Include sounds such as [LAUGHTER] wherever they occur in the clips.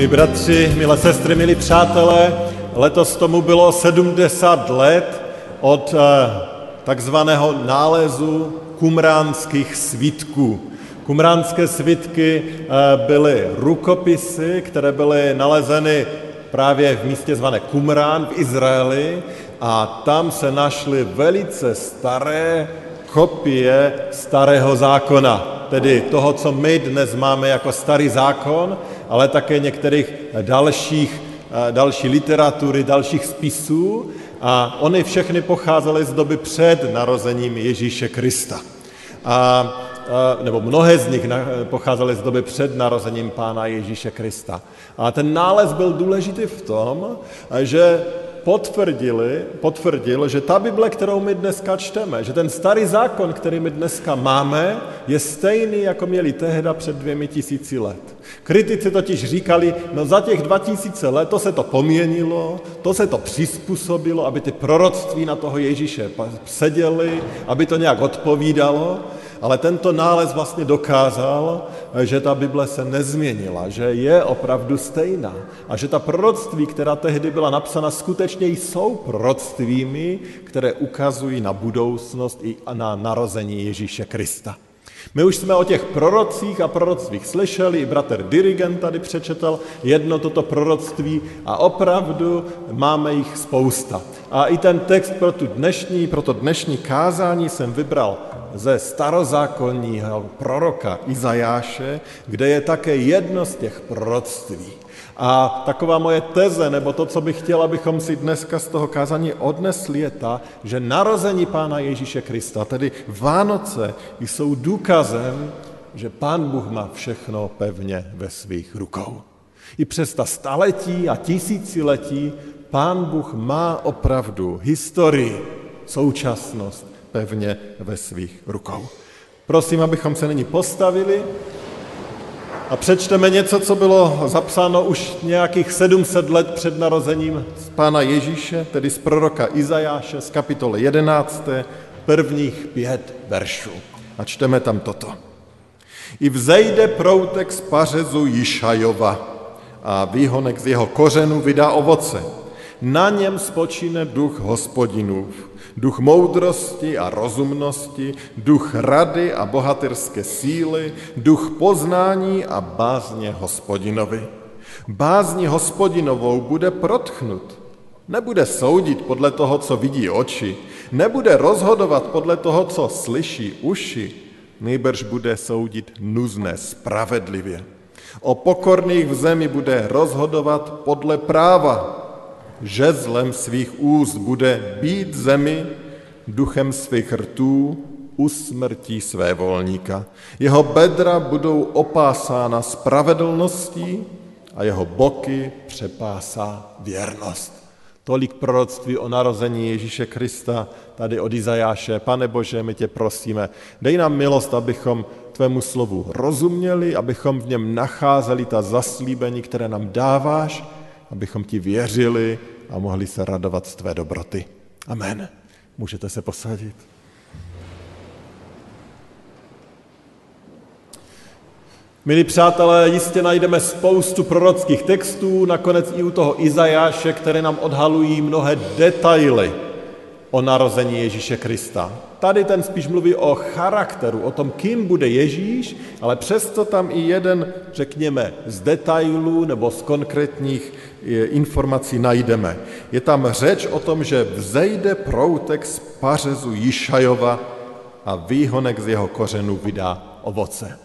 Milí bratři, milé sestry, milí přátelé, letos tomu bylo 70 let od eh, takzvaného nálezu kumránských svitků. Kumránské svitky eh, byly rukopisy, které byly nalezeny právě v místě zvané Kumrán v Izraeli a tam se našly velice staré kopie starého zákona, tedy toho, co my dnes máme jako starý zákon, ale také některých dalších, eh, další literatury, dalších spisů a oni všechny pocházely z doby před narozením Ježíše Krista. A, eh, nebo mnohé z nich pocházely z doby před narozením Pána Ježíše Krista. A ten nález byl důležitý v tom, že potvrdili, potvrdil, že ta Bible, kterou my dneska čteme, že ten starý zákon, který my dneska máme, je stejný, jako měli tehda před dvěmi tisíci let. Kritici totiž říkali, no za těch dva tisíce let to se to poměnilo, to se to přizpůsobilo, aby ty proroctví na toho Ježíše seděly, aby to nějak odpovídalo, ale tento nález vlastně dokázal, že ta Bible se nezměnila, že je opravdu stejná a že ta proroctví, která tehdy byla napsána, skutečně jsou proroctvími, které ukazují na budoucnost i na narození Ježíše Krista. My už jsme o těch prorocích a proroctvích slyšeli, i bratr dirigent tady přečetl jedno toto proroctví a opravdu máme jich spousta. A i ten text pro, tu dnešní, pro to dnešní kázání jsem vybral ze starozákonního proroka Izajáše, kde je také jedno z těch proroctví. A taková moje teze, nebo to, co bych chtěl, abychom si dneska z toho kázání odnesli, je ta, že narození Pána Ježíše Krista, tedy Vánoce, jsou důkazem, že Pán Bůh má všechno pevně ve svých rukou. I přes ta staletí a tisíciletí Pán Bůh má opravdu historii, současnost pevně ve svých rukou. Prosím, abychom se nyní postavili a přečteme něco, co bylo zapsáno už nějakých 700 let před narozením z Pána Ježíše, tedy z proroka Izajáše z kapitoly 11, prvních pět veršů. A čteme tam toto. I vzejde proutek z pařezu Jišajova a výhonek z jeho kořenu vydá ovoce. Na něm spočíne duch hospodinův duch moudrosti a rozumnosti, duch rady a bohatyrské síly, duch poznání a bázně hospodinovi. Bázní hospodinovou bude protchnut. Nebude soudit podle toho, co vidí oči, nebude rozhodovat podle toho, co slyší uši, nejbrž bude soudit nuzné spravedlivě. O pokorných v zemi bude rozhodovat podle práva, žezlem svých úst bude být zemi, duchem svých rtů usmrtí své volníka. Jeho bedra budou opásána spravedlností a jeho boky přepásá věrnost. Tolik proroctví o narození Ježíše Krista tady od Izajáše. Pane Bože, my tě prosíme, dej nám milost, abychom tvému slovu rozuměli, abychom v něm nacházeli ta zaslíbení, které nám dáváš, abychom ti věřili a mohli se radovat z tvé dobroty. Amen. Můžete se posadit. Milí přátelé, jistě najdeme spoustu prorockých textů, nakonec i u toho Izajáše, které nám odhalují mnohé detaily o narození Ježíše Krista. Tady ten spíš mluví o charakteru, o tom, kým bude Ježíš, ale přesto tam i jeden, řekněme, z detailů nebo z konkrétních informací najdeme. Je tam řeč o tom, že vzejde proutek z pařezu Jišajova a výhonek z jeho kořenu vydá ovoce.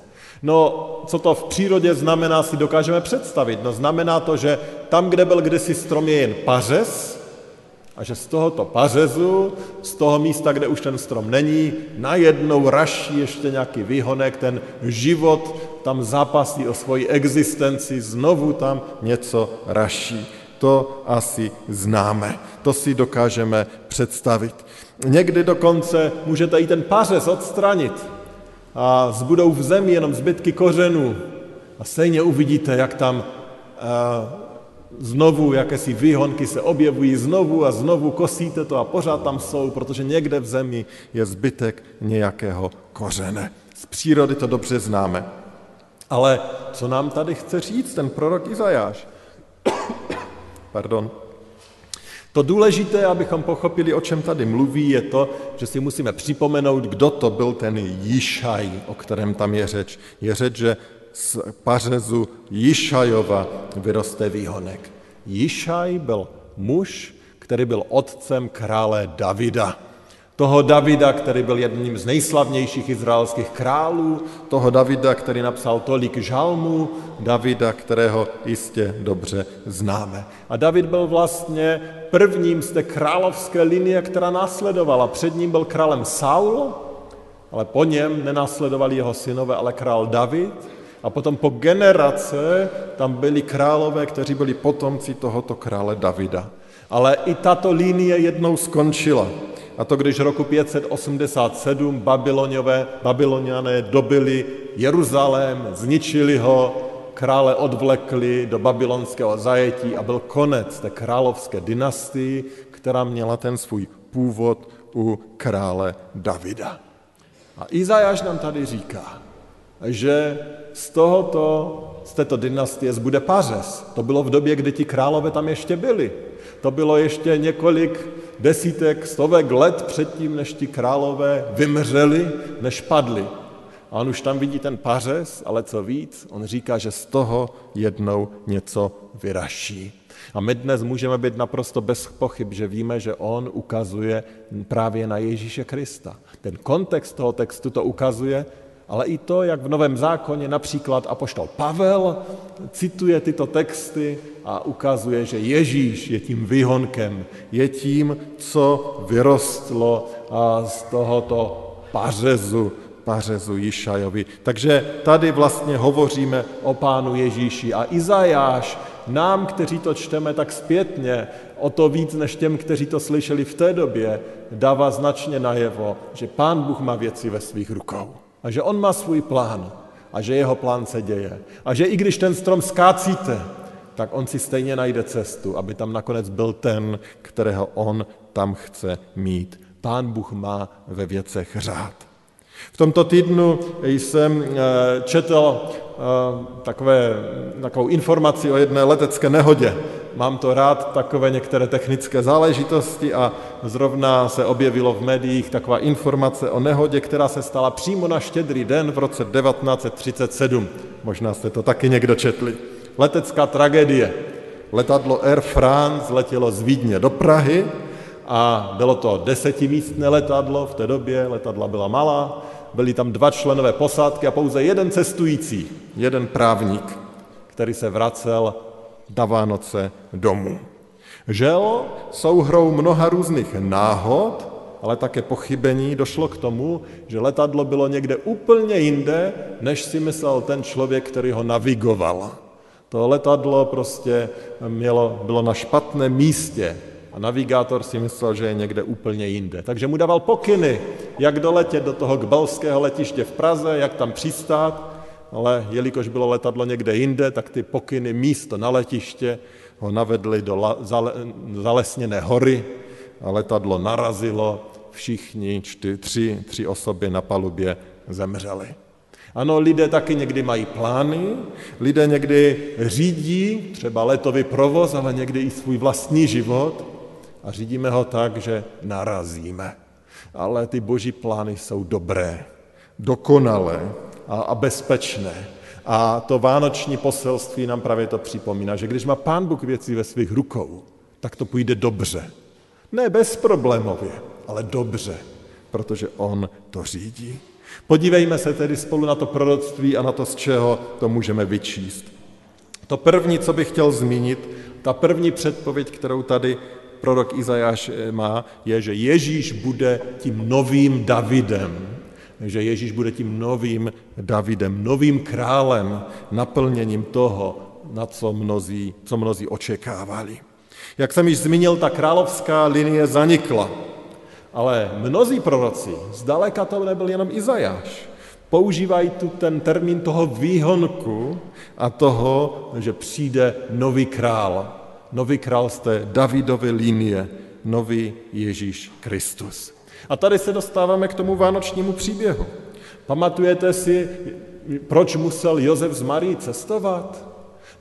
No, co to v přírodě znamená, si dokážeme představit. No, znamená to, že tam, kde byl kdysi strom, je jen pařez, a že z tohoto pařezu, z toho místa, kde už ten strom není, najednou raší ještě nějaký výhonek, ten život tam zápasí o svoji existenci, znovu tam něco raší. to asi známe, to si dokážeme představit. Někdy dokonce můžete i ten pařez odstranit a zbudou v zemi jenom zbytky kořenů a stejně uvidíte, jak tam znovu jakési výhonky se objevují znovu a znovu, kosíte to a pořád tam jsou, protože někde v zemi je zbytek nějakého kořene. Z přírody to dobře známe. Ale co nám tady chce říct ten prorok Izajáš? [COUGHS] Pardon. To důležité, abychom pochopili, o čem tady mluví, je to, že si musíme připomenout, kdo to byl ten Jišaj, o kterém tam je řeč. Je řeč, že z pařezu Jišajova vyroste výhonek. Jišaj byl muž, který byl otcem krále Davida. Toho Davida, který byl jedním z nejslavnějších izraelských králů, toho Davida, který napsal tolik žalmů, Davida, kterého jistě dobře známe. A David byl vlastně prvním z té královské linie, která následovala. Před ním byl králem Saul, ale po něm nenásledovali jeho synové, ale král David. A potom po generace tam byli králové, kteří byli potomci tohoto krále Davida. Ale i tato linie jednou skončila. A to když roku 587 Babylonové, Babyloniané dobili Jeruzalém, zničili ho, krále odvlekli do babylonského zajetí a byl konec té královské dynastii, která měla ten svůj původ u krále Davida. A Izajáš nám tady říká, že z, tohoto, z této dynastie zbude pařez. To bylo v době, kdy ti králové tam ještě byli. To bylo ještě několik desítek, stovek let předtím, než ti králové vymřeli, než padli. A on už tam vidí ten pařez, ale co víc, on říká, že z toho jednou něco vyraší. A my dnes můžeme být naprosto bez pochyb, že víme, že on ukazuje právě na Ježíše Krista. Ten kontext toho textu to ukazuje, ale i to, jak v Novém zákoně například apoštol Pavel cituje tyto texty a ukazuje, že Ježíš je tím výhonkem, je tím, co vyrostlo z tohoto pařezu, pařezu Jišajovi. Takže tady vlastně hovoříme o pánu Ježíši a Izajáš nám, kteří to čteme tak zpětně, o to víc než těm, kteří to slyšeli v té době, dává značně najevo, že pán Bůh má věci ve svých rukou a že on má svůj plán a že jeho plán se děje. A že i když ten strom skácíte, tak on si stejně najde cestu, aby tam nakonec byl ten, kterého on tam chce mít. Pán Bůh má ve věcech řád. V tomto týdnu jsem eh, četl eh, takové, takovou informaci o jedné letecké nehodě. Mám to rád, takové některé technické záležitosti a zrovna se objevilo v médiích taková informace o nehodě, která se stala přímo na štědrý den v roce 1937. Možná jste to taky někdo četli. Letecká tragédie. Letadlo Air France letělo z Vídně do Prahy a bylo to desetimístné letadlo, v té době letadla byla malá, byli tam dva členové posádky a pouze jeden cestující, jeden právník, který se vracel na Vánoce domů. Žel souhrou mnoha různých náhod, ale také pochybení došlo k tomu, že letadlo bylo někde úplně jinde, než si myslel ten člověk, který ho navigoval. To letadlo prostě mělo, bylo na špatném místě a navigátor si myslel, že je někde úplně jinde. Takže mu dával pokyny, jak doletět do toho kbelského letiště v Praze, jak tam přistát, ale jelikož bylo letadlo někde jinde, tak ty pokyny místo na letiště ho navedli do la, zale, zalesněné hory a letadlo narazilo, všichni čty, tři, tři osoby na palubě zemřeli. Ano, lidé taky někdy mají plány, lidé někdy řídí třeba letový provoz, ale někdy i svůj vlastní život a řídíme ho tak, že narazíme. Ale ty boží plány jsou dobré, dokonalé a, bezpečné. A to vánoční poselství nám právě to připomíná, že když má Pán Bůh věci ve svých rukou, tak to půjde dobře. Ne bezproblémově, ale dobře, protože On to řídí. Podívejme se tedy spolu na to proroctví a na to, z čeho to můžeme vyčíst. To první, co bych chtěl zmínit, ta první předpověď, kterou tady prorok Izajáš má, je, že Ježíš bude tím novým Davidem že Ježíš bude tím novým Davidem, novým králem, naplněním toho, na co mnozí, co mnozí očekávali. Jak jsem již zmínil, ta královská linie zanikla. Ale mnozí proroci, zdaleka to nebyl jenom Izajáš, používají tu ten termín toho výhonku a toho, že přijde nový král. Nový král z té Davidovy linie, nový Ježíš Kristus. A tady se dostáváme k tomu vánočnímu příběhu. Pamatujete si, proč musel Josef z Marii cestovat?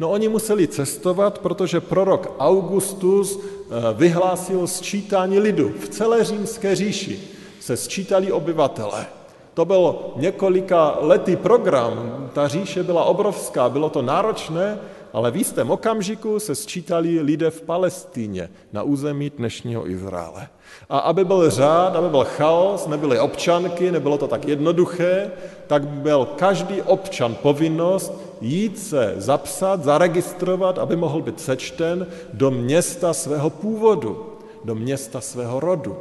No oni museli cestovat, protože prorok Augustus eh, vyhlásil sčítání lidu. V celé římské říši se sčítali obyvatele. To byl několika letý program, ta říše byla obrovská, bylo to náročné, ale v jistém okamžiku se sčítali lidé v Palestíně, na území dnešního Izraele. A aby byl řád, aby byl chaos, nebyly občanky, nebylo to tak jednoduché, tak byl každý občan povinnost jít se zapsat, zaregistrovat, aby mohl být sečten do města svého původu, do města svého rodu.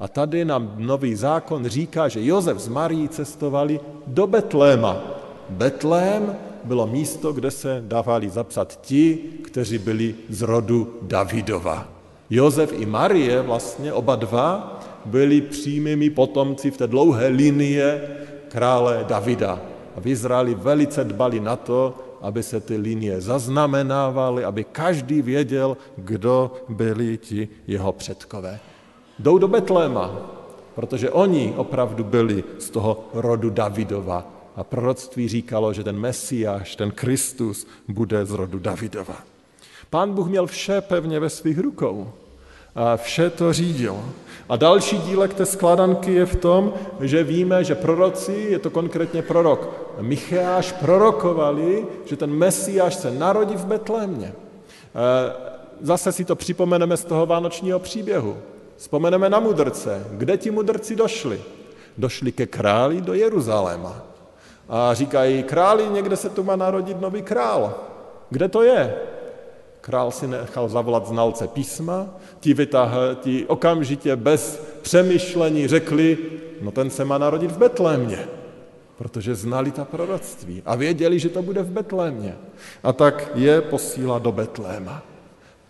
A tady nám nový zákon říká, že Josef z Marí cestovali do Betléma. Betlém bylo místo, kde se dávali zapsat ti, kteří byli z rodu Davidova. Josef i Marie vlastně, oba dva, byli přímými potomci v té dlouhé linie krále Davida. A v Izraeli velice dbali na to, aby se ty linie zaznamenávaly, aby každý věděl, kdo byli ti jeho předkové. Jdou do Betléma, protože oni opravdu byli z toho rodu Davidova. A proroctví říkalo, že ten Mesiáš, ten Kristus, bude z rodu Davidova. Pán Bůh měl vše pevně ve svých rukou. A vše to řídil. A další dílek té skládanky je v tom, že víme, že proroci, je to konkrétně prorok Micheáš, prorokovali, že ten Mesiáš se narodí v Betlémě. E, zase si to připomeneme z toho vánočního příběhu. Vzpomeneme na mudrce. Kde ti mudrci došli? Došli ke králi do Jeruzaléma. A říkají, králi, někde se tu má narodit nový král. Kde to je? Král si nechal zavolat znalce písma, ti, vytáh, ti okamžitě bez přemýšlení řekli, no ten se má narodit v Betlémě, protože znali ta proroctví a věděli, že to bude v Betlémě. A tak je posílá do Betléma.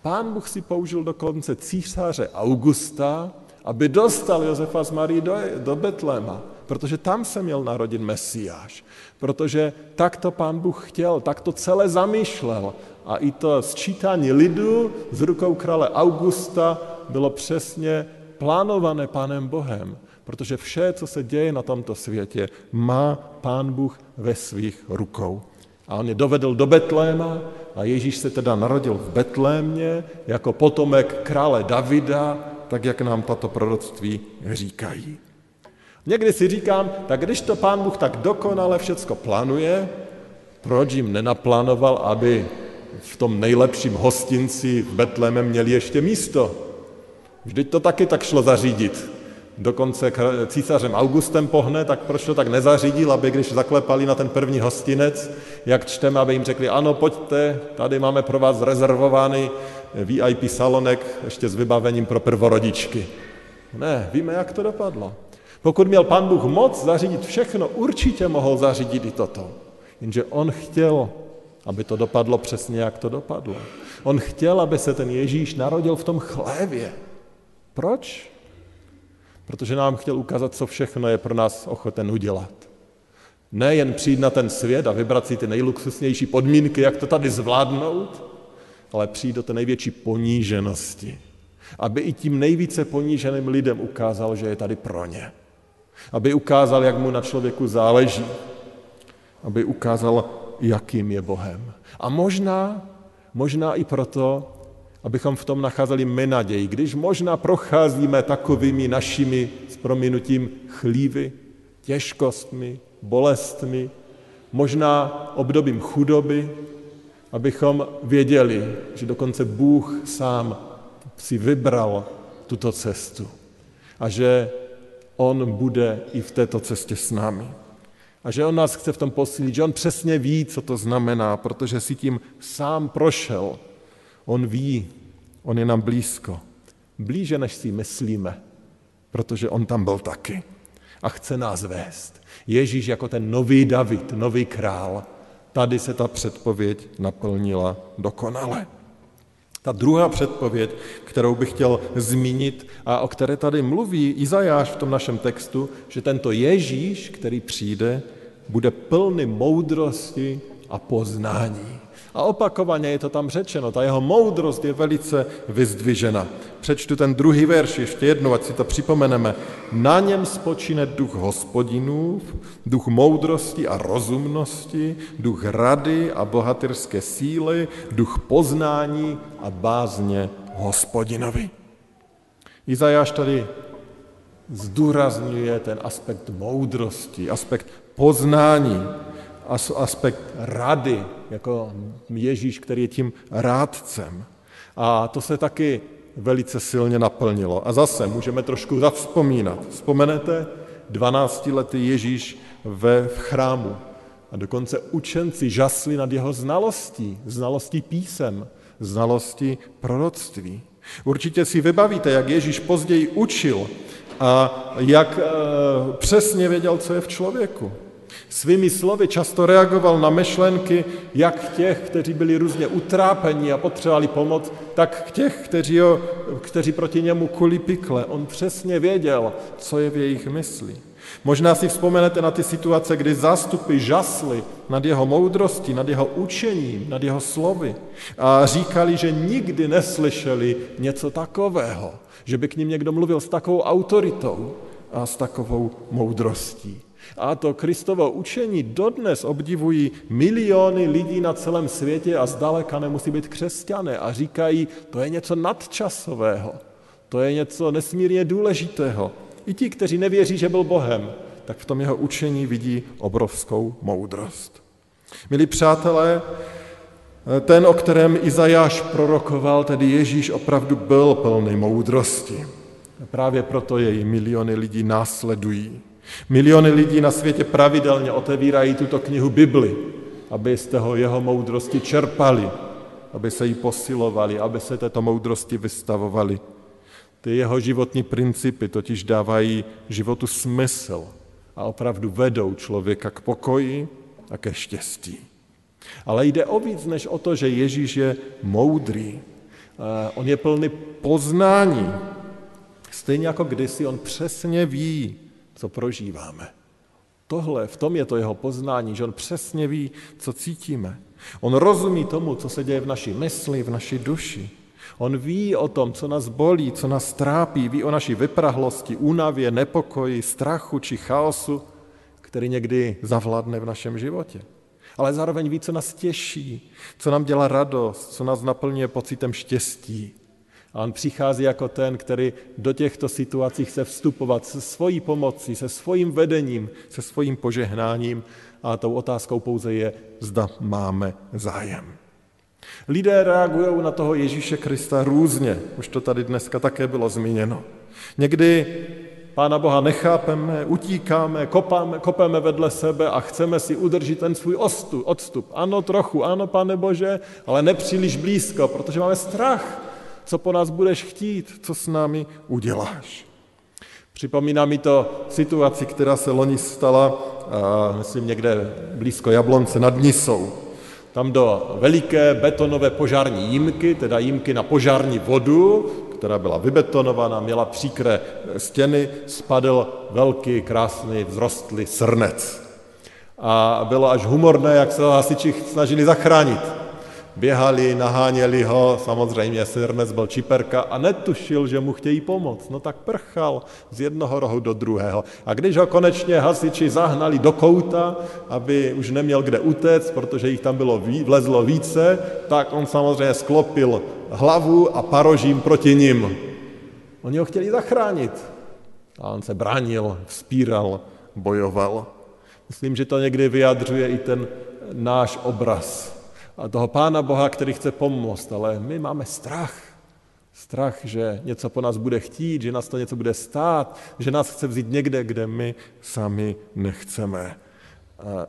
Pán Bůh si použil dokonce císaře Augusta, aby dostal Josefa z Marii do, do Betléma, protože tam se měl narodit Mesiáš. Protože tak to pán Bůh chtěl, tak to celé zamýšlel. A i to sčítání lidu z rukou krále Augusta bylo přesně plánované pánem Bohem, protože vše, co se děje na tomto světě, má pán Bůh ve svých rukou. A on je dovedl do Betléma a Ježíš se teda narodil v Betlémě jako potomek krále Davida, tak jak nám tato proroctví říkají. Někdy si říkám, tak když to pán Bůh tak dokonale všecko plánuje, proč jim nenaplánoval, aby v tom nejlepším hostinci v Betléme měli ještě místo? Vždyť to taky tak šlo zařídit dokonce císařem Augustem pohne, tak proč to tak nezařídil, aby když zaklepali na ten první hostinec, jak čteme, aby jim řekli, ano, pojďte, tady máme pro vás rezervovaný VIP salonek ještě s vybavením pro prvorodičky. Ne, víme, jak to dopadlo. Pokud měl pan Bůh moc zařídit všechno, určitě mohl zařídit i toto. Jenže on chtěl, aby to dopadlo přesně, jak to dopadlo. On chtěl, aby se ten Ježíš narodil v tom chlévě. Proč? protože nám chtěl ukázat, co všechno je pro nás ochoten udělat. Nejen přijít na ten svět a vybrat si ty nejluxusnější podmínky, jak to tady zvládnout, ale přijít do té největší poníženosti. Aby i tím nejvíce poníženým lidem ukázal, že je tady pro ně. Aby ukázal, jak mu na člověku záleží. Aby ukázal, jakým je Bohem. A možná, možná i proto, abychom v tom nacházeli my naději, když možná procházíme takovými našimi, s prominutím, chlívy, těžkostmi, bolestmi, možná obdobím chudoby, abychom věděli, že dokonce Bůh sám si vybral tuto cestu a že On bude i v této cestě s námi. A že On nás chce v tom posílit, že On přesně ví, co to znamená, protože si tím sám prošel On ví, on je nám blízko. Blíže, než si myslíme, protože on tam byl taky. A chce nás vést. Ježíš jako ten nový David, nový král, tady se ta předpověď naplnila dokonale. Ta druhá předpověď, kterou bych chtěl zmínit a o které tady mluví Izajáš v tom našem textu, že tento Ježíš, který přijde, bude plný moudrosti a poznání. A opakovaně je to tam řečeno, ta jeho moudrost je velice vyzdvižena. Přečtu ten druhý verš ještě jednou, ať si to připomeneme. Na něm spočine duch hospodinův, duch moudrosti a rozumnosti, duch rady a bohatyrské síly, duch poznání a bázně hospodinovi. Izajáš tady zdůrazňuje ten aspekt moudrosti, aspekt poznání, aspekt rady, jako Ježíš, který je tím rádcem. A to se taky velice silně naplnilo. A zase můžeme trošku zavzpomínat. Vzpomenete 12-letý Ježíš ve chrámu. A dokonce učenci žasli nad jeho znalostí, znalostí písem, znalostí proroctví. Určitě si vybavíte, jak Ježíš později učil a jak e, přesně věděl, co je v člověku. Svými slovy často reagoval na myšlenky jak těch, kteří byli různě utrápení a potřebovali pomoc, tak těch, kteří, ho, kteří proti němu kuli pikle. On přesně věděl, co je v jejich mysli. Možná si vzpomenete na ty situace, kdy zástupy žasly nad jeho moudrostí, nad jeho učením, nad jeho slovy a říkali, že nikdy neslyšeli něco takového, že by k ním někdo mluvil s takovou autoritou a s takovou moudrostí. A to Kristovo učení dodnes obdivují miliony lidí na celém světě a zdaleka nemusí být křesťané a říkají, to je něco nadčasového, to je něco nesmírně důležitého. I ti, kteří nevěří, že byl Bohem, tak v tom jeho učení vidí obrovskou moudrost. Milí přátelé, ten, o kterém Izajáš prorokoval, tedy Ježíš, opravdu byl plný moudrosti. Právě proto jej miliony lidí následují. Miliony lidí na světě pravidelně otevírají tuto knihu Bibli, aby z toho jeho moudrosti čerpali, aby se jí posilovali, aby se této moudrosti vystavovali. Ty jeho životní principy totiž dávají životu smysl a opravdu vedou člověka k pokoji a ke štěstí. Ale jde o víc než o to, že Ježíš je moudrý. Eh, on je plný poznání. Stejně jako kdysi on přesně ví, co prožíváme. Tohle, v tom je to jeho poznání, že on přesně ví, co cítíme. On rozumí tomu, co se děje v naší mysli, v naší duši. On ví o tom, co nás bolí, co nás trápí, ví o naší vyprahlosti, únavě, nepokoji, strachu či chaosu, který někdy zavládne v našem životě. Ale zároveň ví, co nás těší, co nám dělá radost, co nás naplňuje pocitem štěstí. A on přichází jako ten, který do těchto situací chce vstupovat se svojí pomocí, se svým vedením, se svým požehnáním a tou otázkou pouze je, zda máme zájem. Lidé reagují na toho Ježíše Krista různě, už to tady dneska také bylo zmíněno. Někdy Pána Boha nechápeme, utíkáme, kopáme, kopeme vedle sebe a chceme si udržet ten svůj odstup. Ano, trochu, ano, Pane Bože, ale nepříliš blízko, protože máme strach co po nás budeš chtít, co s námi uděláš. Připomíná mi to situaci, která se loni stala, myslím, někde blízko Jablonce nad Nisou. Tam do veliké betonové požární jímky, teda jímky na požární vodu, která byla vybetonovaná, měla příkré stěny, spadl velký, krásný, vzrostlý srnec. A bylo až humorné, jak se hasiči snažili zachránit běhali, naháněli ho, samozřejmě Sirnec byl čiperka a netušil, že mu chtějí pomoct. No tak prchal z jednoho rohu do druhého. A když ho konečně hasiči zahnali do kouta, aby už neměl kde utéct, protože jich tam bylo, vlezlo více, tak on samozřejmě sklopil hlavu a parožím proti ním. Oni ho chtěli zachránit. A on se bránil, vzpíral, bojoval. Myslím, že to někdy vyjadřuje i ten náš obraz a toho Pána Boha, který chce pomoct, ale my máme strach. Strach, že něco po nás bude chtít, že nás to něco bude stát, že nás chce vzít někde, kde my sami nechceme.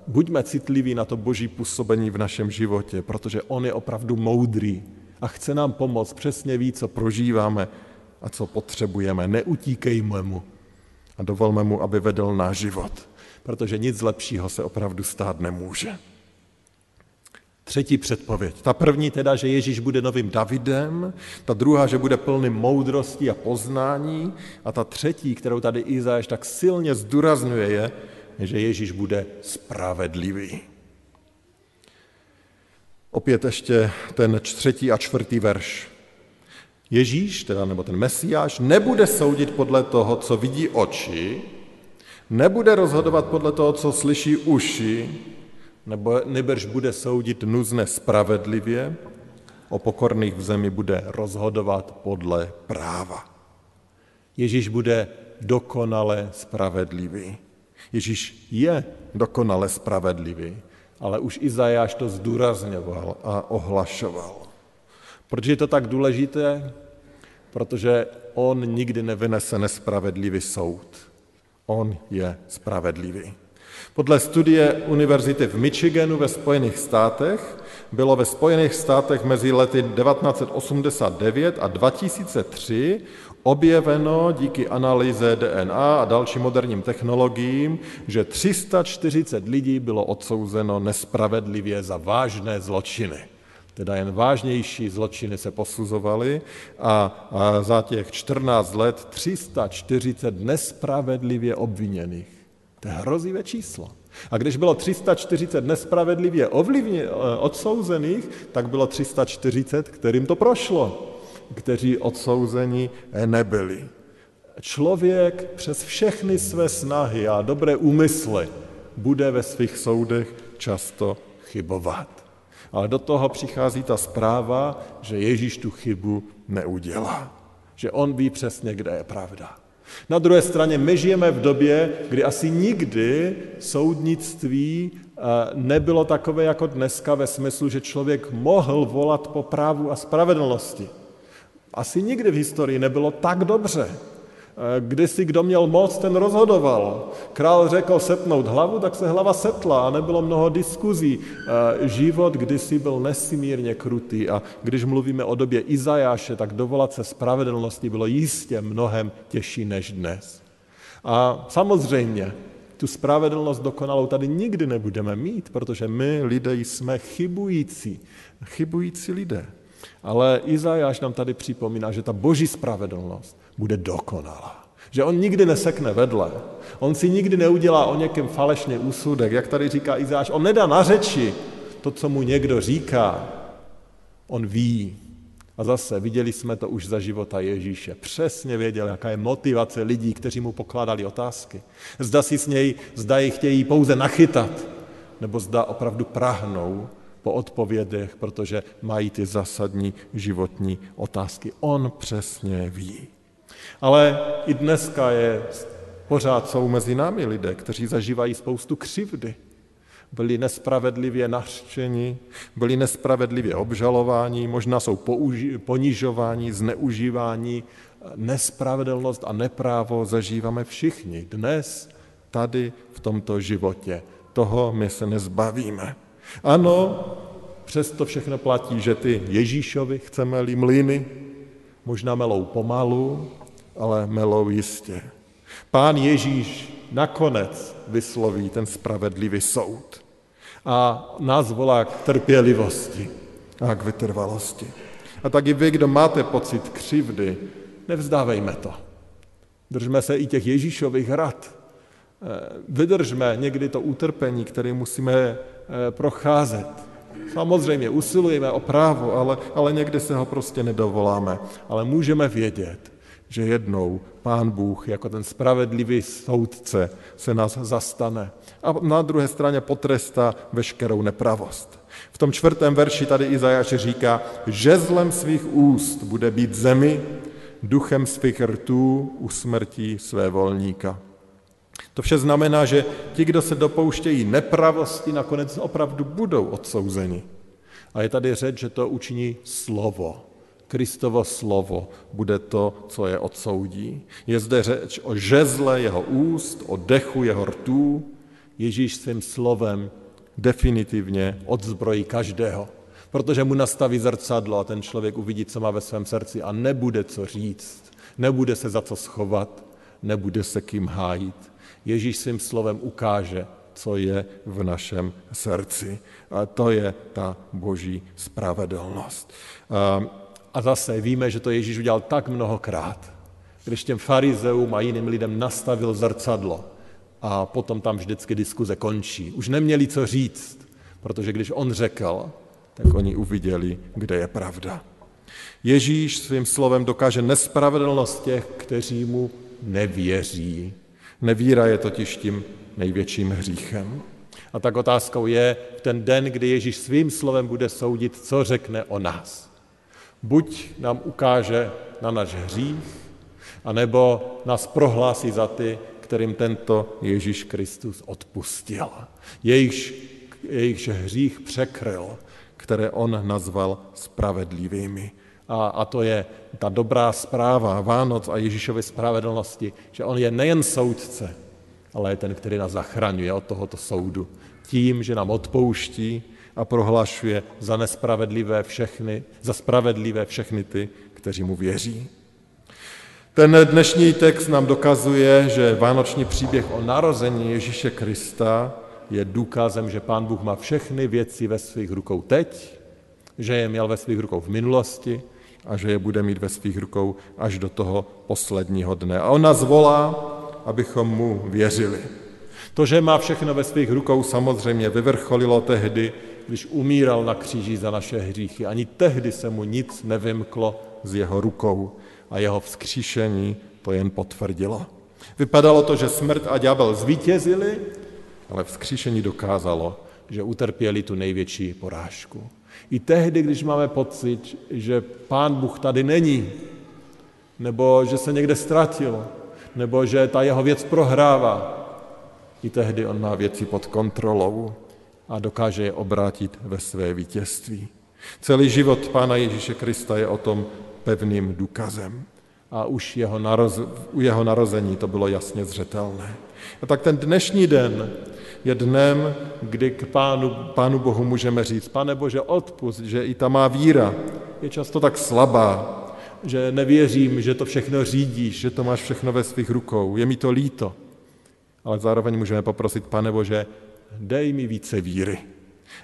Buďme citliví na to boží působení v našem životě, protože on je opravdu moudrý a chce nám pomoct, přesně ví, co prožíváme a co potřebujeme. Neutíkejme mu a dovolme mu, aby vedl náš život, protože nic lepšího se opravdu stát nemůže. Třetí předpověď. Ta první teda, že Ježíš bude novým Davidem, ta druhá, že bude plný moudrosti a poznání a ta třetí, kterou tady Izajáš tak silně zdůrazňuje, je, že Ježíš bude spravedlivý. Opět ještě ten třetí a čtvrtý verš. Ježíš, teda nebo ten Mesiáš, nebude soudit podle toho, co vidí oči, nebude rozhodovat podle toho, co slyší uši, nebo nebrž bude soudit nuzne spravedlivě, o pokorných v zemi bude rozhodovat podle práva. Ježíš bude dokonale spravedlivý. Ježíš je dokonale spravedlivý, ale už Izajáš to zdůrazňoval a ohlašoval. Proč je to tak důležité? Protože on nikdy nevynese nespravedlivý soud. On je spravedlivý. Podle studie univerzity v Michiganu ve Spojených státech bylo ve Spojených státech mezi lety 1989 a 2003 objeveno díky analýze DNA a dalším moderním technologiím, že 340 lidí bylo odsouzeno nespravedlivě za vážné zločiny. Teda jen vážnější zločiny se posuzovaly a, a za těch 14 let 340 nespravedlivě obviněných. To je hrozivé číslo. A když bylo 340 nespravedlivě ovlivně, eh, odsouzených, tak bylo 340, kterým to prošlo, kteří odsouzeni nebyli. Člověk přes všechny své snahy a dobré úmysly bude ve svých soudech často chybovat. Ale do toho přichází ta zpráva, že Ježíš tu chybu neudělá. Že on ví přesně, kde je pravda. Na druhé straně my žijeme v době, kdy asi nikdy soudnictví eh, nebylo takové jako dneska ve smyslu, že člověk mohl volat po právu a spravedlnosti. Asi nikdy v historii nebylo tak dobře. Eh, kdysi kdo měl moc, ten rozhodoval. Král řekl setnout hlavu, tak se hlava setla a nebylo mnoho diskuzí. Eh, život kdysi byl nesmírně krutý a když mluvíme o době Izajáše, tak dovolat se spravedlnosti bylo jistě mnohem těžší než dnes. A samozřejmě, tu spravedlnost dokonalou tady nikdy nebudeme mít, protože my lidé jsme chybující, chybující lidé. Ale Izajáš nám tady připomíná, že ta boží spravedlnost bude dokonalá. Že on nikdy nesekne vedle. On si nikdy neudělá o někém falešný úsudek, jak tady říká Izáš. On nedá na řeči to, co mu někdo říká. On ví. A zase viděli jsme to už za života Ježíše. Přesně věděl, jaká je motivace lidí, kteří mu pokládali otázky. Zda si s něj, zda ji chtějí pouze nachytat, nebo zda opravdu prahnou po odpovědech, protože mají ty zásadní životní otázky. On přesně ví. Ale i dneska je, pořád jsou mezi námi lidé, kteří zažívají spoustu křivdy. Byli nespravedlivě nařčeni, byli nespravedlivě obžalováni, možná jsou použi- ponižováni, zneužíváni. Nespravedlnost a neprávo zažíváme všichni dnes, tady v tomto životě. Toho my se nezbavíme. Ano, přesto všechno platí, že ty Ježíšovi chceme-li mlýny, možná melou pomalu, ale melou jistě. Pán Ježíš nakonec vysloví ten spravedlivý soud a nás volá k trpělivosti a k vytrvalosti. A tak i vy, kdo máte pocit křivdy, nevzdávejme to. Držme se i těch Ježíšových rad. Eh, vydržme někdy to utrpení, které musíme eh, procházet. Samozřejmě usilujeme o právo, ale, ale někdy se ho prostě nedovoláme. Ale můžeme vědět, že jednou Pán Bůh jako ten spravedlivý soudce se nás zastane a na druhé straně potrestá veškerou nepravost. V tom čtvrtém verši tady Izajáš říká, že zlem svých úst bude být zemi, duchem svých rtů usmrtí své volníka. To vše znamená, že ti, kdo se dopouštějí nepravosti, nakonec opravdu budou odsouzeni. A je tady řeč, že to učiní slovo. Kristovo slovo bude to, co je odsoudí. Je zde řeč o žezle jeho úst, o dechu jeho rtů. Ježíš svým slovem definitivně odzbrojí každého, protože mu nastaví zrcadlo a ten člověk uvidí, co má ve svém srdci a nebude co říct, nebude se za co schovat, nebude se kým hájit. Ježíš svým slovem ukáže, co je v našem srdci. A to je ta boží spravedlnost. A zase víme, že to Ježíš udělal tak mnohokrát, když těm farizeům a jiným lidem nastavil zrcadlo a potom tam vždycky diskuze končí. Už neměli co říct, protože když on řekl, tak oni uviděli, kde je pravda. Ježíš svým slovem dokáže nespravedlnost těch, kteří mu nevěří. Nevíra je totiž tím největším hříchem. A tak otázkou je v ten den, kdy Ježíš svým slovem bude soudit, co řekne o nás. Buď nám ukáže na náš hřích, anebo nás prohlásí za ty, kterým tento Ježíš Kristus odpustil. Jejichž, jejichž hřích překryl, které on nazval spravedlivými. A, a to je ta dobrá zpráva Vánoc a Ježíšovy spravedlnosti, že on je nejen soudce, ale je ten, který nás zachraňuje od tohoto soudu. Tím, že nám odpouští a prohlašuje za nespravedlivé všechny, za spravedlivé všechny ty, kteří mu věří. Ten dnešní text nám dokazuje, že vánoční příběh o narození Ježíše Krista je důkazem, že Pán Bůh má všechny věci ve svých rukou teď, že je měl ve svých rukou v minulosti a že je bude mít ve svých rukou až do toho posledního dne. A on nás volá, abychom mu věřili. To, že má všechno ve svých rukou, samozřejmě vyvrcholilo tehdy, když umíral na kříži za naše hříchy. Ani tehdy se mu nic nevymklo z jeho rukou a jeho vzkříšení to jen potvrdilo. Vypadalo to, že smrt a ďábel zvítězili, ale vzkříšení dokázalo, že utrpěli tu největší porážku. I tehdy, když máme pocit, že Pán Bůh tady není, nebo že se někde ztratil, nebo že ta jeho věc prohrává, i tehdy on má věci pod kontrolou a dokáže je obrátit ve své vítězství. Celý život Pána Ježíše Krista je o tom pevným důkazem. A už jeho naroz, u jeho narození to bylo jasně zřetelné. A tak ten dnešní den je dnem, kdy k pánu, pánu Bohu můžeme říct, pane Bože, odpust, že i ta má víra je často tak slabá, že nevěřím, že to všechno řídíš, že to máš všechno ve svých rukou. Je mi to líto. Ale zároveň můžeme poprosit, pane Bože, dej mi více víry,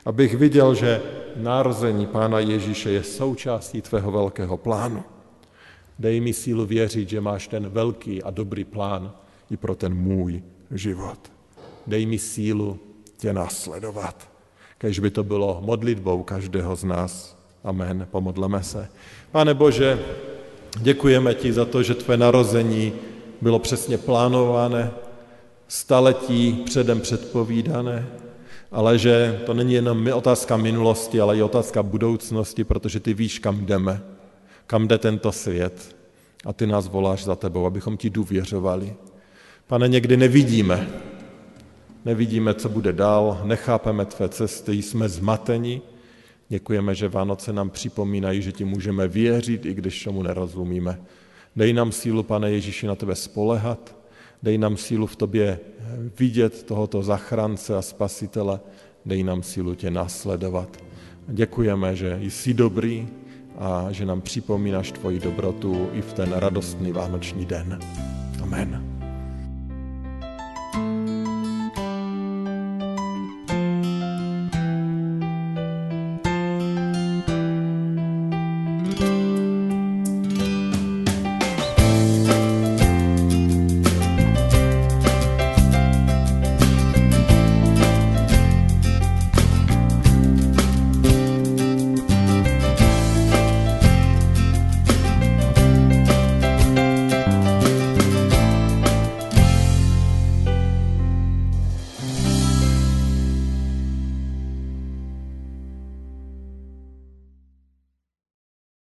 abych viděl, že narození Pána Ježíše je součástí tvého velkého plánu. Dej mi sílu věřit, že máš ten velký a dobrý plán i pro ten můj život. Dej mi sílu tě následovat. Kež by to bylo modlitbou každého z nás. Amen. Pomodleme se. Pane Bože, děkujeme ti za to, že tvé narození bylo přesně plánované, staletí předem předpovídané, ale že to není jenom otázka minulosti, ale i otázka budoucnosti, protože ty víš, kam jdeme, kam jde tento svět a ty nás voláš za tebou, abychom ti důvěřovali. Pane, někdy nevidíme, nevidíme, co bude dál, nechápeme tvé cesty, jsme zmateni. Děkujeme, že Vánoce nám připomínají, že ti můžeme věřit, i když tomu nerozumíme. Dej nám sílu, pane Ježíši, na tebe spolehat, dej nám sílu v tobě vidět tohoto zachránce a spasitele, dej nám sílu tě následovat. Děkujeme, že jsi dobrý a že nám připomínáš tvoji dobrotu i v ten radostný vánoční den. Amen.